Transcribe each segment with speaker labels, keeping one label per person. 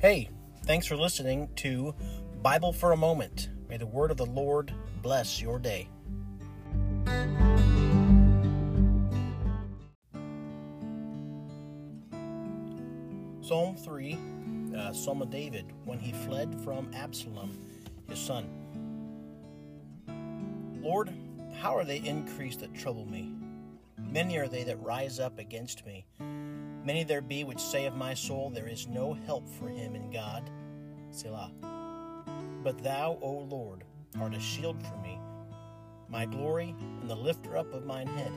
Speaker 1: Hey, thanks for listening to Bible for a Moment. May the word of the Lord bless your day. Psalm 3, uh, Psalm of David, when he fled from Absalom, his son. Lord, how are they increased that trouble me? Many are they that rise up against me. Many there be which say of my soul, There is no help for him in God. Selah. But thou, O Lord, art a shield for me, my glory, and the lifter up of mine head.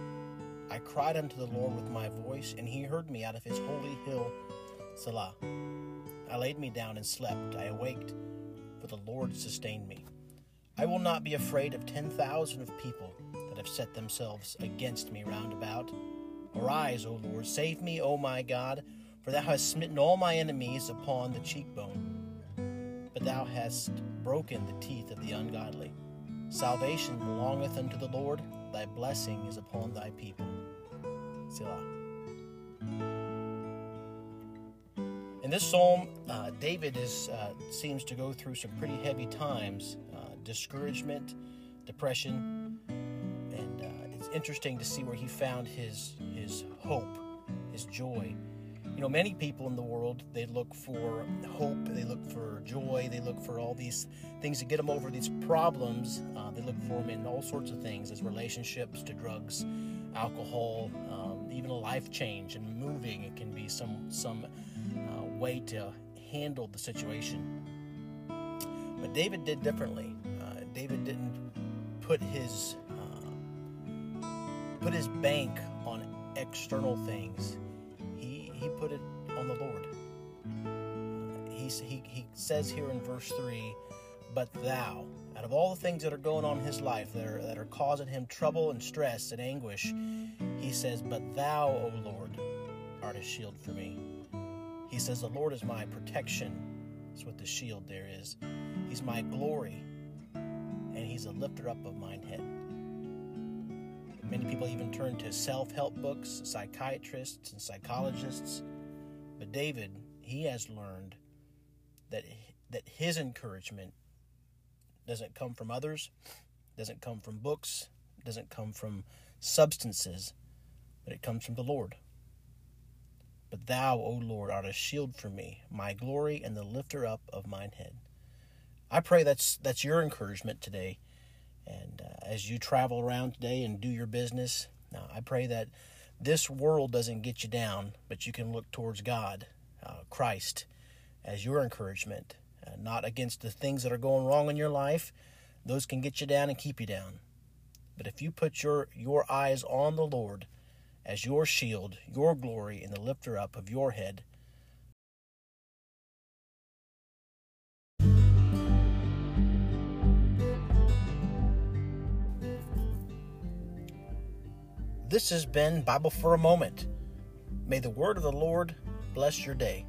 Speaker 1: I cried unto the Lord with my voice, and he heard me out of his holy hill. Selah. I laid me down and slept. I awaked, for the Lord sustained me. I will not be afraid of ten thousand of people that have set themselves against me round about. Arise, O Lord, save me, O my God, for thou hast smitten all my enemies upon the cheekbone. But thou hast broken the teeth of the ungodly. Salvation belongeth unto the Lord, thy blessing is upon thy people. Selah. In this psalm, uh, David is, uh, seems to go through some pretty heavy times uh, discouragement, depression, and uh, it's interesting to see where he found his, his hope, his joy. You know, many people in the world, they look for hope, they look for joy, they look for all these things to get them over these problems. Uh, they look for them in all sorts of things, as relationships to drugs, alcohol, um, even a life change and moving. It can be some some uh, way to handle the situation. But David did differently. Uh, David didn't put his uh, put his bank external things. He he put it on the Lord. He, he, he says here in verse 3 But thou, out of all the things that are going on in his life that are, that are causing him trouble and stress and anguish, he says, But thou, O Lord, art a shield for me. He says, The Lord is my protection. That's what the shield there is. He's my glory, and He's a lifter up of mine head. Many people even turn to self help books, psychiatrists, and psychologists. But David, he has learned that, that his encouragement doesn't come from others, doesn't come from books, doesn't come from substances, but it comes from the Lord. But thou, O Lord, art a shield for me, my glory and the lifter up of mine head. I pray that's that's your encouragement today, and uh, as you travel around today and do your business, now I pray that this world doesn't get you down, but you can look towards God, uh, Christ, as your encouragement, uh, not against the things that are going wrong in your life. Those can get you down and keep you down. But if you put your your eyes on the Lord as your shield, your glory, and the lifter up of your head. This has been Bible for a Moment. May the word of the Lord bless your day.